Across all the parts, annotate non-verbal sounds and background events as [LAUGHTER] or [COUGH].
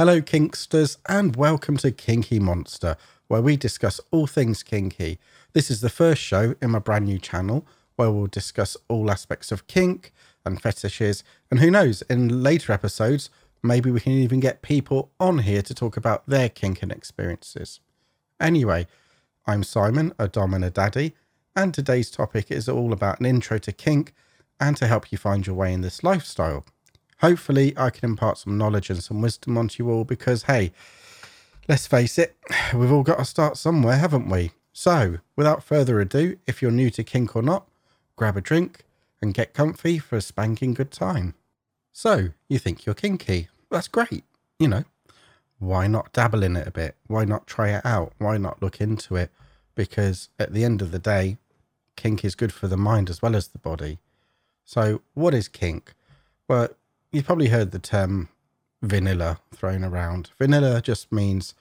Hello, Kinksters, and welcome to Kinky Monster, where we discuss all things kinky. This is the first show in my brand new channel where we'll discuss all aspects of kink and fetishes. And who knows, in later episodes, maybe we can even get people on here to talk about their kink and experiences. Anyway, I'm Simon, a dom and a daddy, and today's topic is all about an intro to kink and to help you find your way in this lifestyle. Hopefully, I can impart some knowledge and some wisdom onto you all because, hey, let's face it, we've all got to start somewhere, haven't we? So, without further ado, if you're new to kink or not, grab a drink and get comfy for a spanking good time. So, you think you're kinky? That's great. You know, why not dabble in it a bit? Why not try it out? Why not look into it? Because at the end of the day, kink is good for the mind as well as the body. So, what is kink? Well, you've probably heard the term vanilla thrown around. Vanilla just means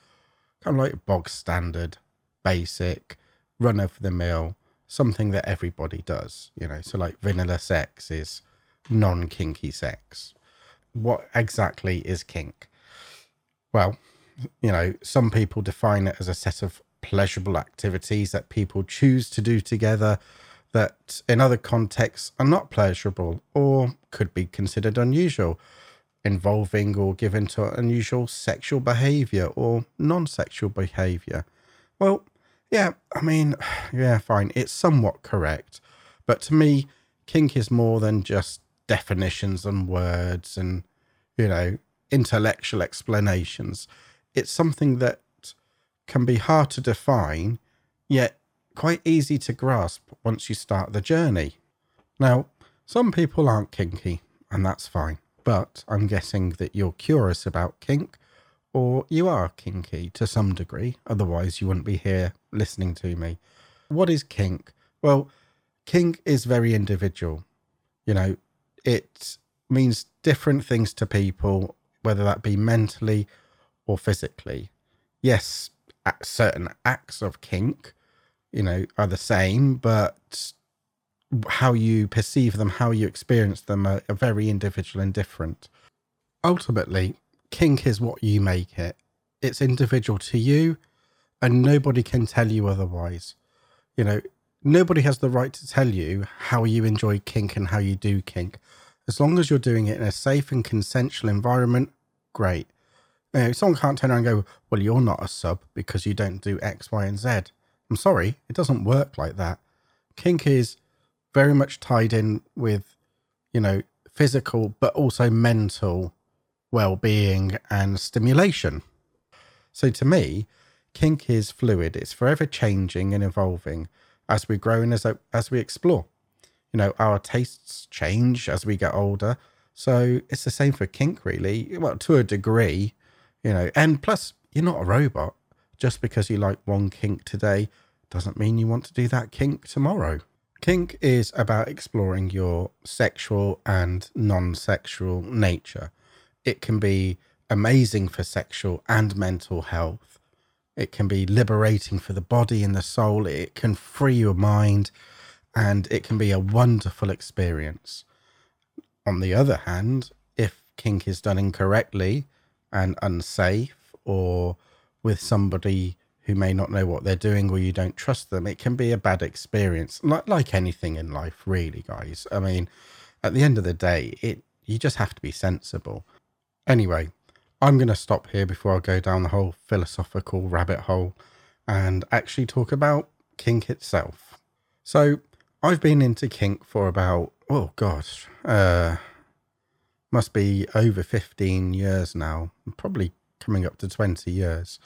kind of like bog standard, basic, run of the mill, something that everybody does, you know. So, like vanilla sex is non kinky sex. What exactly is kink? Well, you know, some people define it as a set of pleasurable activities that people choose to do together that in other contexts are not pleasurable or could be considered unusual, involving or given to unusual sexual behavior or non sexual behavior. Well, yeah, I mean, [SIGHS] yeah, fine. It's somewhat correct. But to me, kink is more than just definitions and words and, you know, intellectual explanations. It's something that can be hard to define, yet quite easy to grasp once you start the journey. Now, some people aren't kinky, and that's fine, but I'm guessing that you're curious about kink, or you are kinky to some degree, otherwise, you wouldn't be here listening to me. What is kink? Well, kink is very individual. You know, it means different things to people, whether that be mentally or physically. Yes, certain acts of kink you know, are the same, but how you perceive them, how you experience them are, are very individual and different. Ultimately, kink is what you make it. It's individual to you, and nobody can tell you otherwise. You know, nobody has the right to tell you how you enjoy kink and how you do kink. As long as you're doing it in a safe and consensual environment, great. You know, someone can't turn around and go, Well, you're not a sub because you don't do X, Y, and Z. I'm sorry, it doesn't work like that. Kink is very much tied in with, you know, physical but also mental well being and stimulation. So to me, kink is fluid. It's forever changing and evolving as we grow and as, as we explore. You know, our tastes change as we get older. So it's the same for kink, really. Well, to a degree, you know, and plus, you're not a robot. Just because you like one kink today doesn't mean you want to do that kink tomorrow. Kink is about exploring your sexual and non sexual nature. It can be amazing for sexual and mental health. It can be liberating for the body and the soul. It can free your mind and it can be a wonderful experience. On the other hand, if kink is done incorrectly and unsafe or with somebody who may not know what they're doing or you don't trust them, it can be a bad experience. Like like anything in life, really, guys. I mean, at the end of the day, it you just have to be sensible. Anyway, I'm going to stop here before I go down the whole philosophical rabbit hole and actually talk about kink itself. So, I've been into kink for about oh gosh, uh must be over 15 years now, probably coming up to 20 years.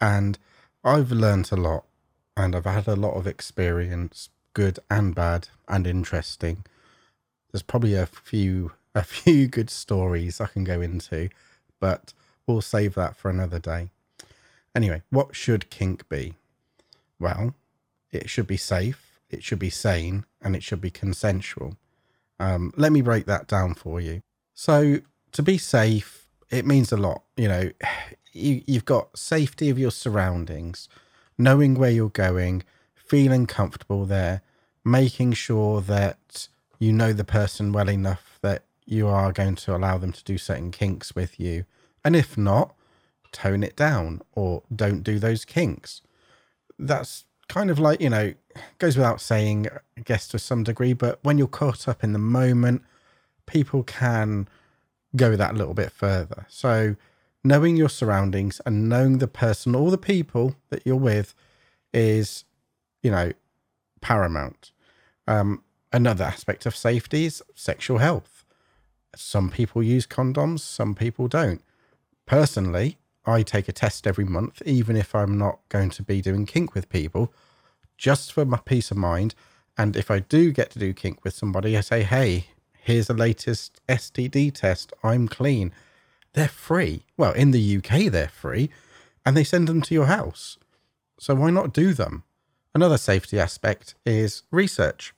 And I've learned a lot and I've had a lot of experience, good and bad and interesting. There's probably a few [LAUGHS] a few good stories I can go into, but we'll save that for another day. Anyway, what should kink be? Well, it should be safe, it should be sane, and it should be consensual. Um, let me break that down for you. So, to be safe, it means a lot. You know, [SIGHS] you, you've got safety of your surroundings, knowing where you're going, feeling comfortable there, making sure that you know the person well enough that you are going to allow them to do certain kinks with you. And if not, tone it down or don't do those kinks. That's kind of like, you know, goes without saying, I guess to some degree, but when you're caught up in the moment, people can go that a little bit further. So, knowing your surroundings and knowing the person or the people that you're with is, you know, paramount. Um, another aspect of safety is sexual health. Some people use condoms, some people don't. Personally, I take a test every month, even if I'm not going to be doing kink with people, just for my peace of mind. And if I do get to do kink with somebody, I say, hey, here's the latest STD test. I'm clean. They're free. Well, in the UK, they're free, and they send them to your house. So why not do them? Another safety aspect is research.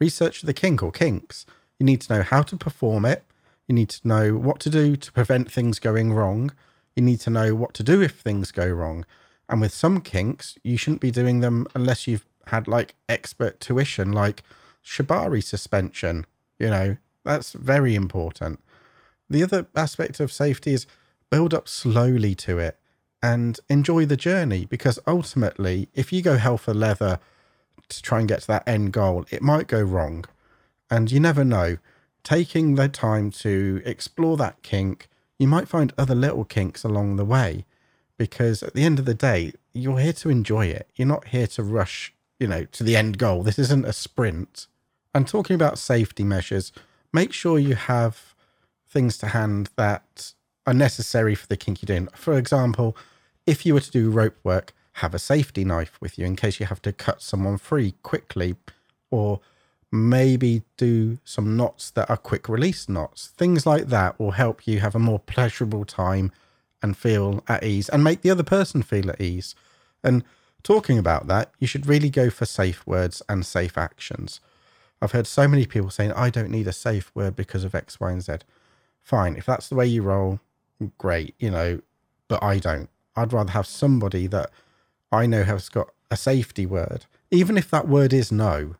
Research the kink or kinks. You need to know how to perform it. You need to know what to do to prevent things going wrong. You need to know what to do if things go wrong. And with some kinks, you shouldn't be doing them unless you've had like expert tuition, like Shibari suspension. You know, that's very important. The other aspect of safety is build up slowly to it and enjoy the journey because ultimately, if you go hell for leather to try and get to that end goal, it might go wrong. And you never know. Taking the time to explore that kink, you might find other little kinks along the way because at the end of the day, you're here to enjoy it. You're not here to rush, you know, to the end goal. This isn't a sprint. And talking about safety measures, make sure you have things to hand that are necessary for the kink you're doing. For example, if you were to do rope work, have a safety knife with you in case you have to cut someone free quickly, or maybe do some knots that are quick release knots. Things like that will help you have a more pleasurable time and feel at ease and make the other person feel at ease. And talking about that, you should really go for safe words and safe actions. I've heard so many people saying, I don't need a safe word because of X, Y, and Z. Fine. If that's the way you roll, great, you know, but I don't. I'd rather have somebody that I know has got a safety word, even if that word is no.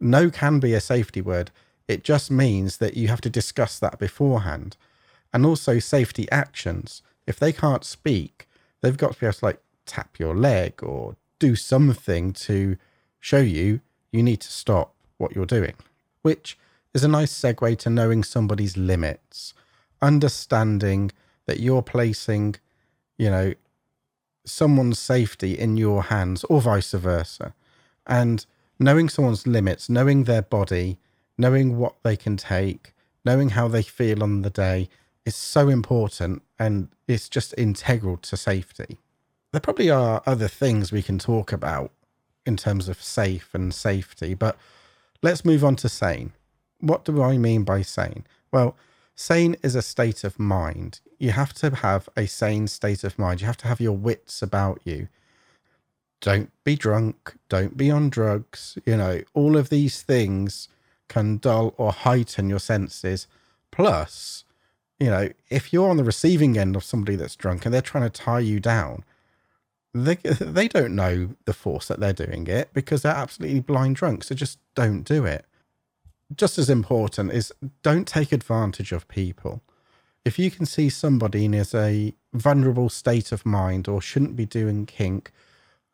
No can be a safety word. It just means that you have to discuss that beforehand. And also safety actions. If they can't speak, they've got to be able to like tap your leg or do something to show you you need to stop what you're doing, which is a nice segue to knowing somebody's limits, understanding that you're placing, you know, someone's safety in your hands or vice versa. And knowing someone's limits, knowing their body, knowing what they can take, knowing how they feel on the day is so important and it's just integral to safety. There probably are other things we can talk about in terms of safe and safety, but let's move on to sane. What do I mean by sane? Well, sane is a state of mind. You have to have a sane state of mind. You have to have your wits about you. Don't be drunk. Don't be on drugs. You know, all of these things can dull or heighten your senses. Plus, you know, if you're on the receiving end of somebody that's drunk and they're trying to tie you down, they they don't know the force that they're doing it because they're absolutely blind drunk. So just don't do it just as important is don't take advantage of people. If you can see somebody in as a vulnerable state of mind or shouldn't be doing kink,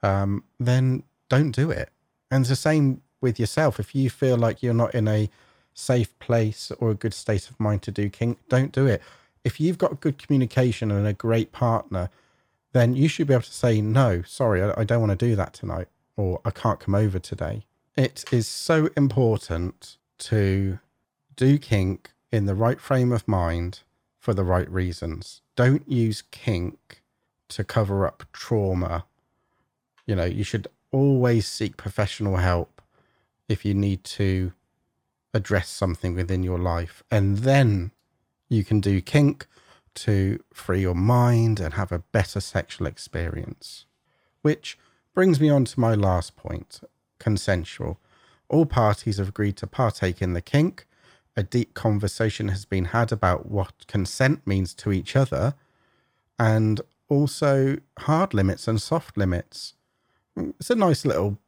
um, then don't do it. And it's the same with yourself. If you feel like you're not in a safe place or a good state of mind to do kink, don't do it. If you've got good communication and a great partner, then you should be able to say, no, sorry, I, I don't want to do that tonight, or I can't come over today. It is so important to do kink in the right frame of mind for the right reasons. Don't use kink to cover up trauma. You know, you should always seek professional help if you need to address something within your life. And then you can do kink to free your mind and have a better sexual experience. Which brings me on to my last point consensual. All parties have agreed to partake in the kink. A deep conversation has been had about what consent means to each other, and also hard limits and soft limits. It's a nice little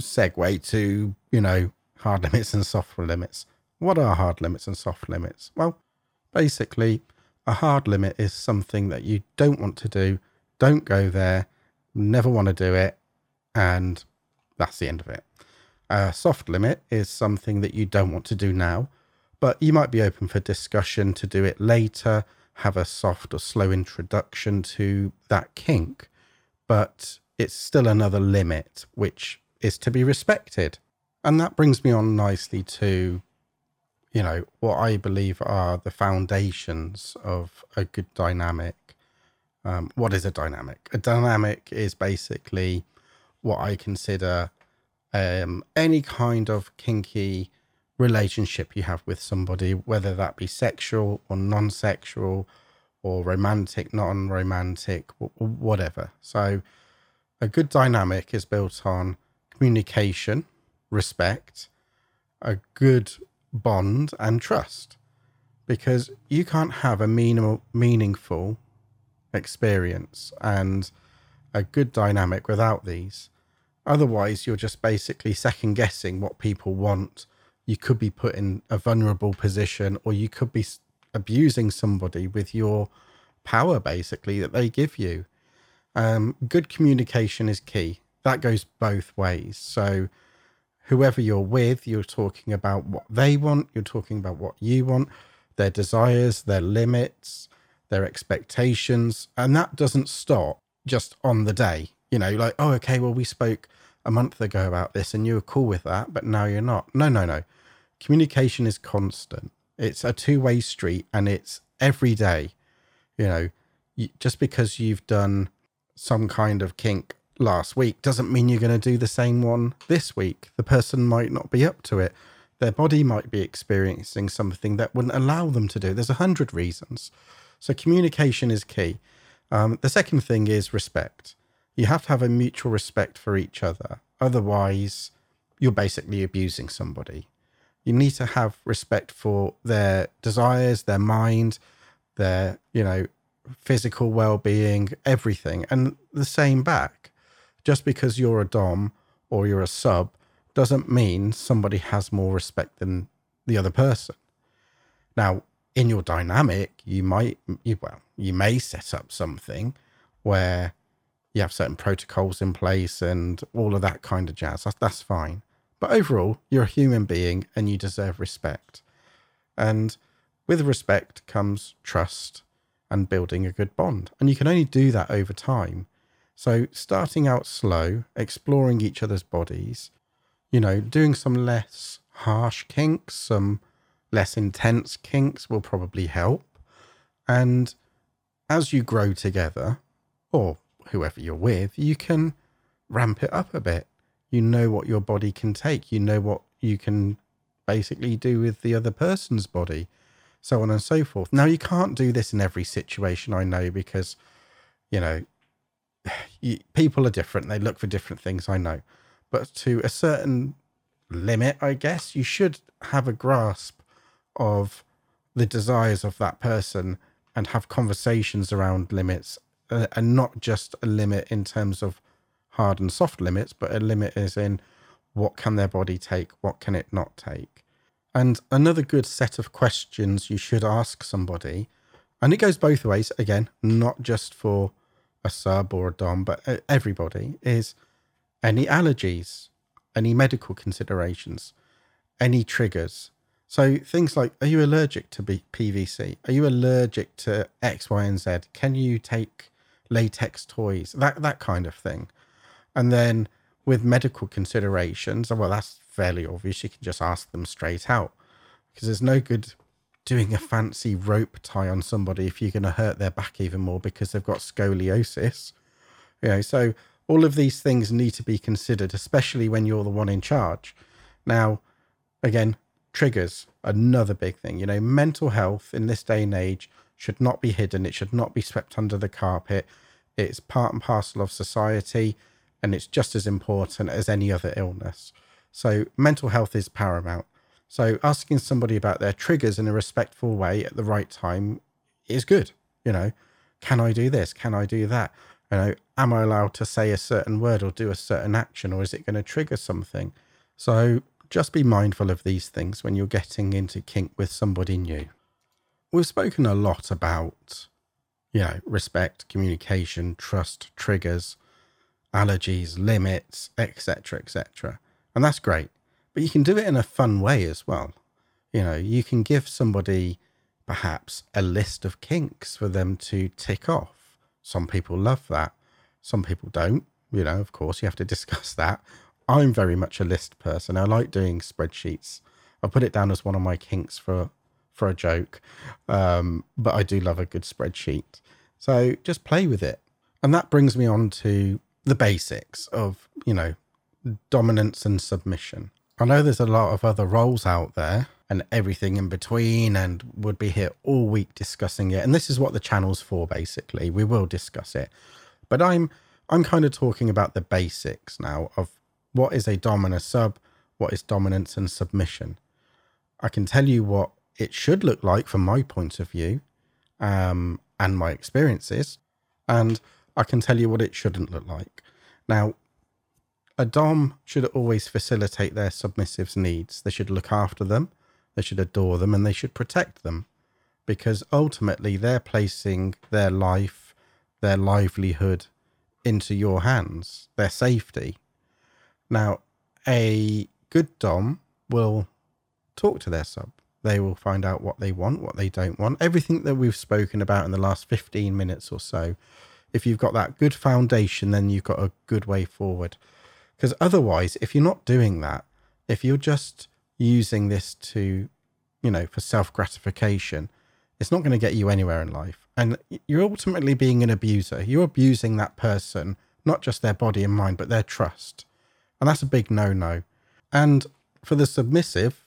segue to, you know, hard [LAUGHS] limits and soft limits. What are hard limits and soft limits? Well, basically, A hard limit is something that you don't want to do, don't go there, never want to do it, and that's the end of it. A soft limit is something that you don't want to do now, but you might be open for discussion to do it later, have a soft or slow introduction to that kink, but it's still another limit which is to be respected. And that brings me on nicely to, you know, what I believe are the foundations of a good dynamic. Um, what is a dynamic? A dynamic is basically what I consider um, any kind of kinky relationship you have with somebody, whether that be sexual or non sexual or romantic, non romantic, whatever. So, a good dynamic is built on communication, respect, a good bond, and trust. Because you can't have a minimal, meaningful experience and a good dynamic without these. Otherwise, you're just basically second guessing what people want. You could be put in a vulnerable position, or you could be abusing somebody with your power, basically, that they give you. Um, good communication is key. That goes both ways. So, whoever you're with, you're talking about what they want, you're talking about what you want, their desires, their limits, their expectations. And that doesn't stop just on the day. You know, like, oh, okay, well, we spoke a month ago about this and you were cool with that, but now you're not. No, no, no. Communication is constant, it's a two way street and it's every day. You know, just because you've done some kind of kink last week doesn't mean you're going to do the same one this week. The person might not be up to it. Their body might be experiencing something that wouldn't allow them to do. There's a hundred reasons. So communication is key. Um, the second thing is respect. You have to have a mutual respect for each other. Otherwise, you're basically abusing somebody. You need to have respect for their desires, their mind, their, you know, physical well-being, everything, and the same back. Just because you're a dom or you're a sub doesn't mean somebody has more respect than the other person. Now, in your dynamic, you might, you, well, you may set up something where you have certain protocols in place and all of that kind of jazz. That's, that's fine. But overall, you're a human being and you deserve respect. And with respect comes trust and building a good bond. And you can only do that over time. So, starting out slow, exploring each other's bodies, you know, doing some less harsh kinks, some less intense kinks will probably help. And as you grow together, or whoever you're with, you can ramp it up a bit. You know what your body can take, you know what you can basically do with the other person's body, so on and so forth. Now, you can't do this in every situation, I know, because, you know, people are different. They look for different things, I know. But to a certain limit, I guess, you should have a grasp of the desires of that person and have conversations around limits uh, and not just a limit in terms of hard and soft limits, but a limit is in what can their body take, what can it not take. And another good set of questions you should ask somebody, and it goes both ways, again, not just for a sub or a dom, but uh, everybody, is any allergies, any medical considerations, any triggers, so things like, are you allergic to PVC? Are you allergic to X, Y, and Z? Can you take latex toys? That that kind of thing. And then with medical considerations, well, that's fairly obvious. You can just ask them straight out because there's no good doing a fancy rope tie on somebody if you're going to hurt their back even more because they've got scoliosis. You know, so all of these things need to be considered, especially when you're the one in charge. Now, again, triggers another big thing. You know mental health in this day and age should not be hidden. It should not be swept under the carpet. It's part and parcel of society and it's just as important as any other illness. So mental health is paramount so asking somebody about their triggers in a respectful way at the right time is good you know can i do this can i do that you know am i allowed to say a certain word or do a certain action or is it going to trigger something so just be mindful of these things when you're getting into kink with somebody new. we've spoken a lot about, you know, respect, communication, trust, triggers, allergies, limits, etc., etc. And that's great. But you can do it in a fun way as well. You know, you can give somebody perhaps a list of kinks for them to tick off. Some people love that. Some people don't. You know, of course, you have to discuss that. I'm very much a list person. I like doing spreadsheets. I put it down as one of my kinks for for a joke, um, but I do love a good spreadsheet. So just play with it, and that brings me on to the basics of you know dominance and submission. I know there's a lot of other roles out there and everything in between, and would be here all week discussing it. And this is what the channel's for, basically. We will discuss it, but I'm I'm kind of talking about the basics now of what is a dom and a sub, what is dominance and submission. I can tell you what it should look like from my point of view um, and my experiences, and I can tell you what it shouldn't look like. Now, a dom should always facilitate their submissives' needs. They should look after them, they should adore them, and they should protect them because ultimately they're placing their life, their livelihood into your hands, their safety. Now, a good Dom will talk to their sub. They will find out what they want, what they don't want, everything that we've spoken about in the last 15 minutes or so. If you've got that good foundation, then you've got a good way forward. Because otherwise, if you're not doing that, if you're just using this to, you know, for self gratification, it's not going to get you anywhere in life. And you're ultimately being an abuser. You're abusing that person, not just their body and mind, but their trust. And that's a big no no. And for the submissive,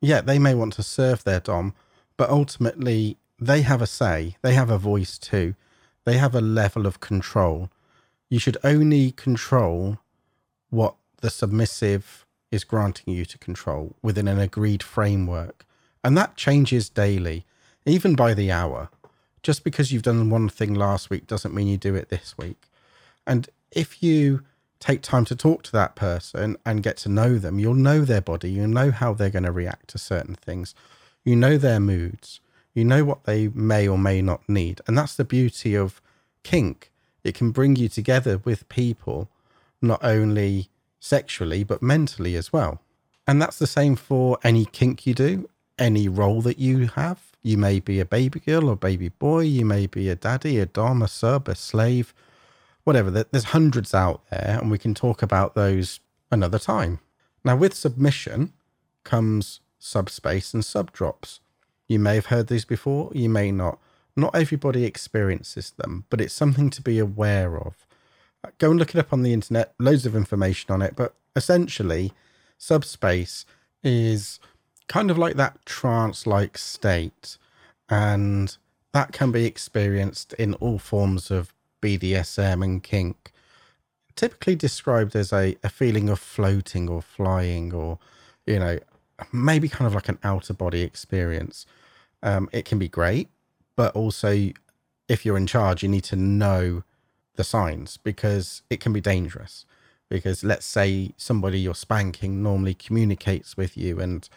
yeah, they may want to serve their Dom, but ultimately they have a say, they have a voice too. They have a level of control. You should only control what the submissive is granting you to control within an agreed framework. And that changes daily, even by the hour. Just because you've done one thing last week doesn't mean you do it this week. And if you take time to talk to that person and get to know them, you'll know their body, you know how they're going to react to certain things, you know their moods, you know what they may or may not need. And that's the beauty of kink. It can bring you together with people, not only sexually, but mentally as well. And that's the same for any kink you do, any role that you have. You may be a baby girl or baby boy, you may be a daddy, a dom, a sub, a slave whatever. There's hundreds out there, and we can talk about those another time. Now, with submission comes subspace and subdrops. You may have heard these before, you may not. Not everybody experiences them, but it's something to be aware of. Go and look it up on the internet, loads of information on it, but essentially, subspace is kind of like that trance like state, and that can be experienced in all forms of BDSM and kink, typically described as a, a feeling of floating or flying or, you know, maybe kind of like an outer body experience. Um, it can be great, but also if you're in charge, you need to know the signs because it can be dangerous. Because let's say somebody you're spanking normally communicates with you, and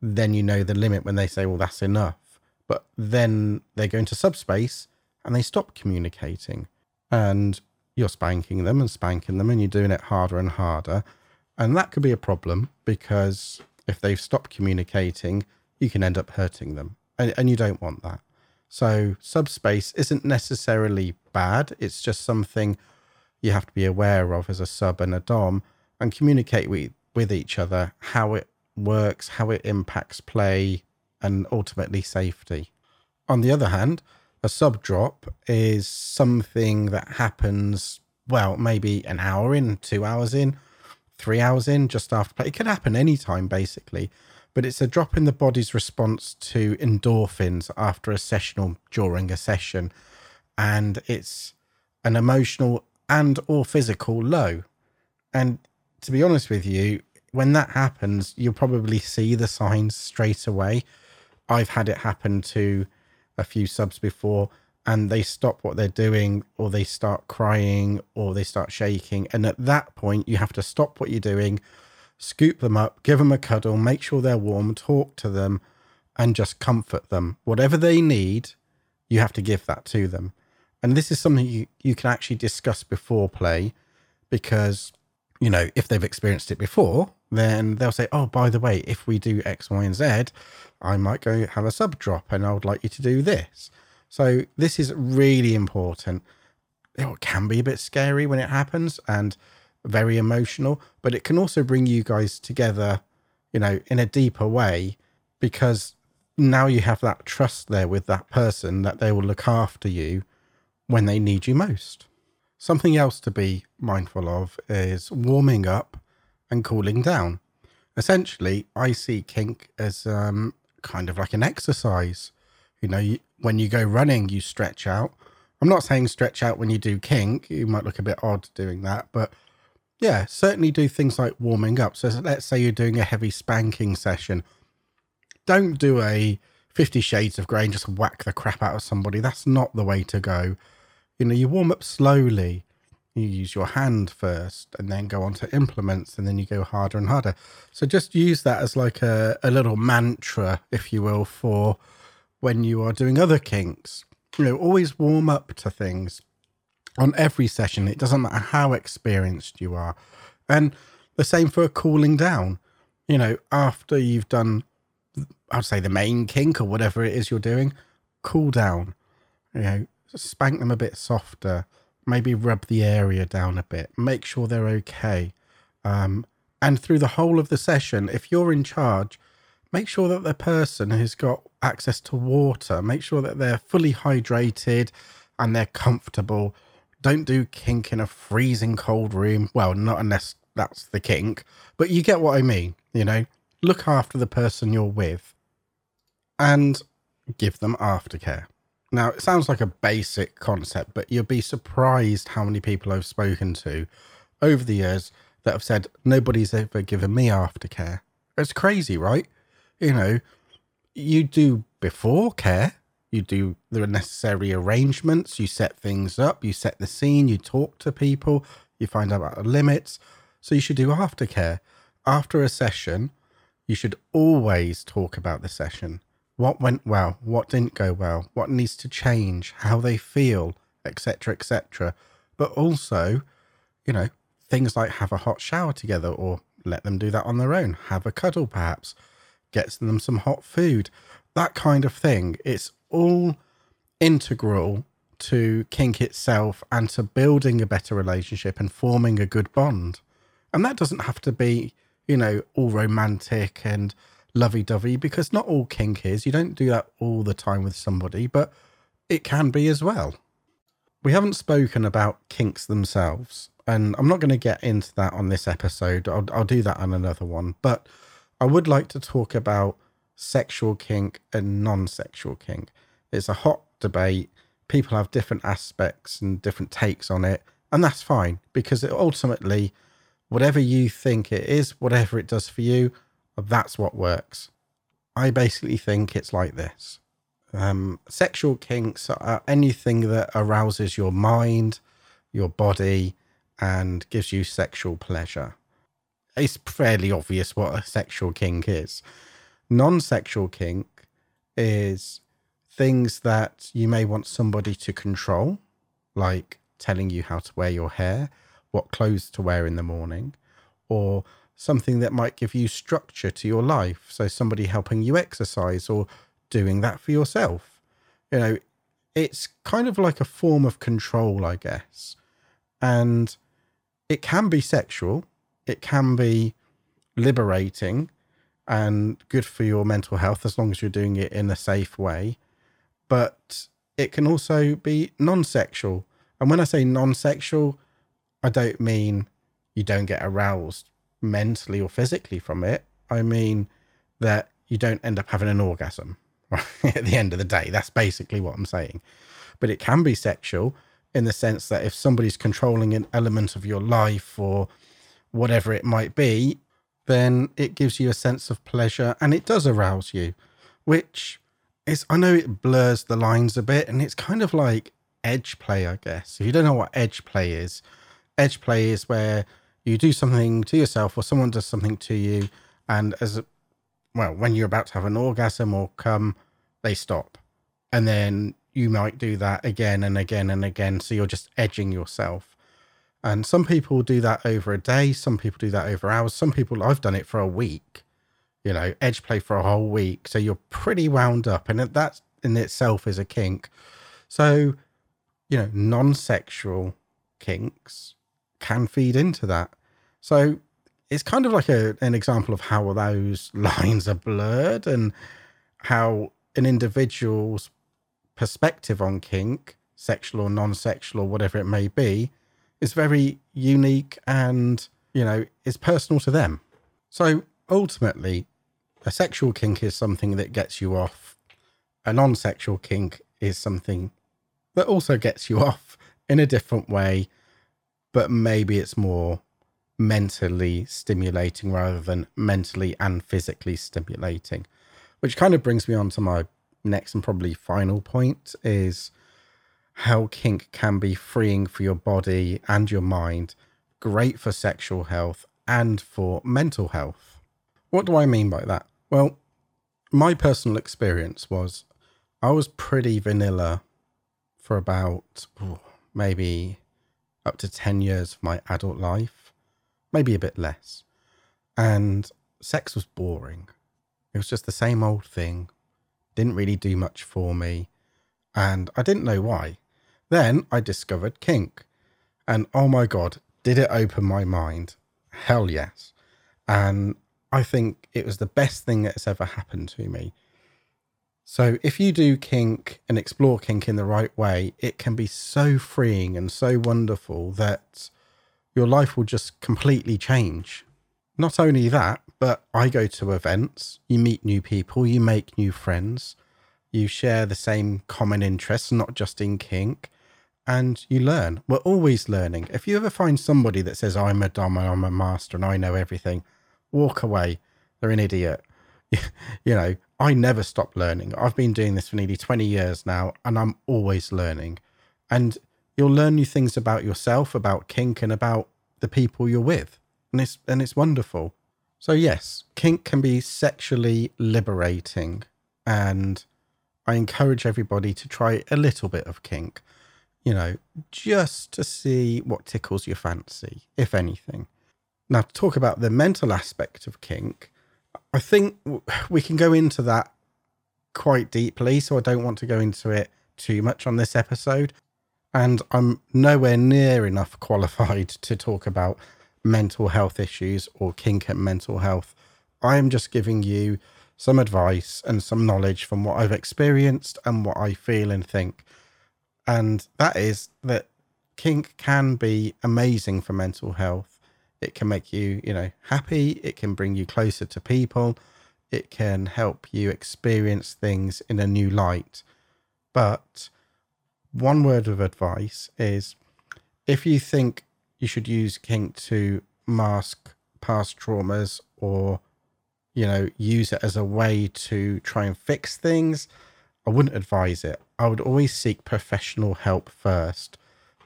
then you know the limit when they say, Well, that's enough. But then they go into subspace and they stop communicating and you're spanking them and spanking them and you're doing it harder and harder. And that could be a problem because if they've stopped communicating, you can end up hurting them. And, and you don't want that. So, subspace isn't necessarily bad. It's just something you have to be aware of as a sub and a Dom and communicate with, with each other how it works, how it impacts play, and ultimately safety. On the other hand, a sub drop is something that happens, well, maybe an hour in, two hours in, three hours in, just after play. It could happen anytime, basically. But it's a drop in the body's response to endorphins after a session or during a session. And it's an emotional and or physical low. And to be honest with you, when that happens, you'll probably see the signs straight away. I've had it happen to a few subs before and they stop what they're doing or they start crying or they start shaking and at that point you have to stop what you're doing scoop them up give them a cuddle make sure they're warm talk to them and just comfort them. Whatever they need, you have to give that to them. And this is something you, you can actually discuss before play because, you know, if they've experienced it before, then they'll say, oh, by the way, if we do X, Y, and Z, I might go have a sub drop and I would like you to do this. So this is really important. Oh, it can be a bit scary when it happens and very emotional, but it can also bring you guys together, you know, in a deeper way because now you have that trust there with that person that they will look after you when they need you most. Something else to be mindful of is warming up and cooling down. Essentially, I see kink as um, kind of like an exercise. You know, when you go running, you stretch out. I'm not saying stretch out when you do kink. You might look a bit odd doing that, but yeah, certainly do things like warming up. So let's say you're doing a heavy spanking session don't do a Fifty Shades of Grey and just whack the crap out of somebody. That's not the way to go. You know, you warm up slowly. You use your hand first and then go on to implements and then you go harder and harder. So just use that as like a, a little mantra, if you will, for when you are doing other kinks. You know, always warm up to things on every session. It doesn't matter how experienced you are. And the same for cooling down. You know, after you've done I'd say the main kink or whatever it is you're doing, cool down. You know, spank them a bit softer. Maybe rub the area down a bit. Make sure they're okay. Um, and through the whole of the session, if you're in charge, make sure that the person has got access to water. Make sure that they're fully hydrated and they're comfortable. Don't do kink in a freezing cold room. Well, not unless that's the kink, but you get what I mean. You know, look after the person you're with and give them aftercare. Now, it sounds like a basic concept, but you'll be surprised how many people I've spoken to over the years that have said, nobody's ever given me aftercare. It's crazy, right? You know, you do before care, you do the necessary arrangements, you set things up, you set the scene, you talk to people, you find out about the limits. So you should do aftercare. After a session, you should always talk about the session what went well, what didn't go well, what needs to change, how they feel, etc., etc. But also, you know, things like have a hot shower together or let them do that on their own, have a cuddle perhaps, get them some hot food, that kind of thing. It's all integral to kink itself and to building a better relationship and forming a good bond. And that doesn't have to be, you know, all romantic and lovey dovey because not all kink is. You don't do that all the time with somebody, but it can be as well. We haven't spoken about kinks themselves, and I'm not going to get into that on this episode. I'll, I'll do that on another one, but I would like to talk about sexual kink and non sexual kink. It's a hot debate. People have different aspects and different takes on it, and that's fine because it ultimately, whatever you think it is, whatever it does for you, that's what works. I basically think it's like this um, sexual kinks are anything that arouses your mind, your body, and gives you sexual pleasure. It's fairly obvious what a sexual kink is. Non sexual kink is things that you may want somebody to control, like telling you how to wear your hair, what clothes to wear in the morning, or something that might give you structure to your life. So, somebody helping you exercise or doing that for yourself. You know, it's kind of like a form of control, I guess. And it can be sexual, it can be liberating and good for your mental health as long as you're doing it in a safe way. But it can also be non sexual. And when I say non sexual, I don't mean you don't get aroused mentally or physically from it. I mean that you don't end up having an orgasm [LAUGHS] right? at the end of the day. That's basically what I'm saying. But it can be sexual in the sense that if somebody's controlling an element of your life or whatever it might be, then it gives you a sense of pleasure and it does arouse you, which is, I know it blurs the lines a bit and it's kind of like edge play, I guess. If you don't know what edge play is, edge play is where you do something to yourself or someone does something to you and as well, when you're about to have an orgasm or come, they stop. And then you might do that again and again and again. So you're just edging yourself. And some people do that over a day. Some people do that over hours. Some people, I've done it for a week, you know, edge play for a whole week. So you're pretty wound up. And that in itself is a kink. So, you know, non sexual kinks can feed into that. So it's kind of like a, an example of how those [LAUGHS] lines are blurred and how an individual's perspective on kink, sexual or non sexual or whatever it may be, is very unique and, you know, is personal to them. So ultimately, a sexual kink is something that gets you off. A non sexual kink is something that also gets you [LAUGHS] off in a different way, but maybe it's more mentally stimulating rather than mentally and physically stimulating. Which kind of brings me on to my next and probably final point is how kink can be freeing for your body and your mind, great for sexual health and for mental health. What do I mean by that? Well, my personal experience was I was pretty vanilla for about maybe up to 10 years of my adult life, maybe a bit less. And sex was boring. It was just the same old thing, didn't really do much for me. And I didn't know why. Then I discovered kink. And oh my God, did it open my mind? Hell yes. And I think it was the best thing that's ever happened to me. So if you do kink and explore kink in the right way, it can be so freeing and so wonderful that your life will just completely change. Not only that, but I go to events, you meet new people, you make new friends, you share the same common interests, not just in kink and you learn. We're always learning. If you ever find somebody that says, I'm a dom I'm a master and I know everything, walk away. They're an idiot. [LAUGHS] you know, I never stop learning. I've been doing this for nearly 20 years now and I'm always learning. And you'll learn new things about yourself, about kink, and about the people you're with. And it's, and it's wonderful. So, yes, kink can be sexually liberating. And I encourage everybody to try a little bit of kink you know, just to see what tickles your fancy, if anything. Now, to talk about the mental aspect of kink, I think we can go into that quite deeply. So I don't want to go into it too much on this episode. And I'm nowhere near enough [LAUGHS] qualified to talk about mental health issues or kink and mental health. I am just giving you some advice and some knowledge from what I've experienced and what I feel and think and that is that kink can be amazing for mental health. It can make you, you know, happy. It can bring you closer to people. It can help you experience things in a new light. But one word of advice is if you think you should use kink to mask past traumas or, you know, use it as a way to try and fix things, I wouldn't advise it. I would always seek professional help first,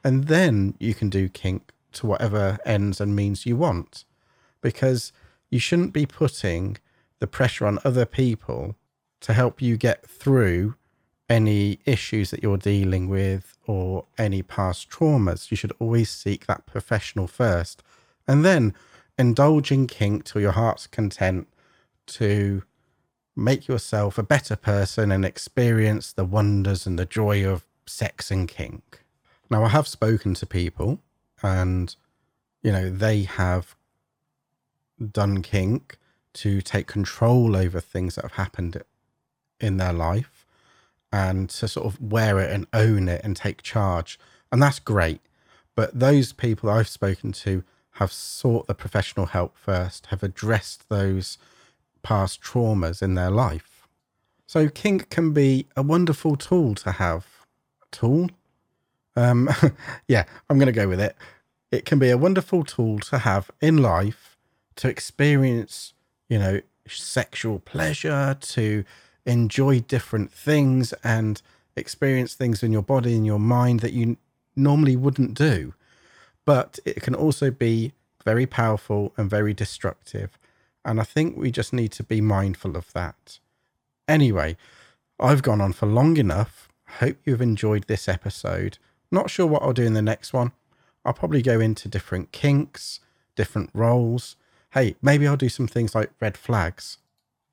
and then you can do kink to whatever ends and means you want, because you shouldn't be putting the pressure on other people to help you get through any issues that you're dealing with or any past traumas. You should always seek that professional first, and then indulge in kink till your heart's content to make yourself a better person and experience the wonders and the joy of sex and kink. Now, I have spoken to people and, you know, they have done kink to take control over things that have happened in their life and to sort of wear it and own it and take charge. And that's great. But those people I've spoken to have sought the professional help first, have addressed those past traumas in their life. So kink can be a wonderful tool to have. Tool? Um, [LAUGHS] yeah, I'm going to go with it. It can be a wonderful tool to have in life to experience, you know, sexual pleasure, to enjoy different things and experience things in your body and your mind that you normally wouldn't do. But it can also be very powerful and very destructive. And I think we just need to be mindful of that. Anyway, I've gone on for long enough. Hope you've enjoyed this episode. Not sure what I'll do in the next one. I'll probably go into different kinks, different roles. Hey, maybe I'll do some things like red flags.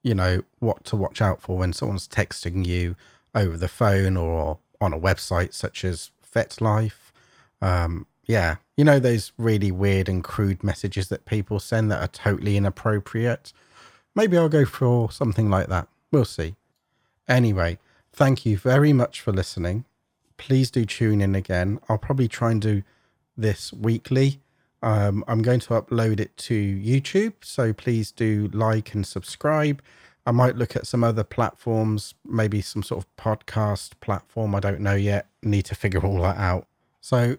You know, what to watch out for when someone's texting you over the phone or on a website such as FetLife. Um, yeah, you know, those really weird and crude messages that people send that are totally inappropriate. Maybe I'll go for something like that. We'll see. Anyway, thank you very much for listening. Please do tune in again. I'll probably try and do this weekly. Um, I'm going to upload it to YouTube, so please do like and subscribe. I might look at some other platforms, maybe some sort of podcast platform. I don't know yet. Need to figure all that out. So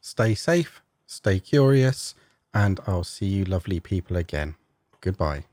stay safe, stay curious, and I'll see you lovely people again. Goodbye.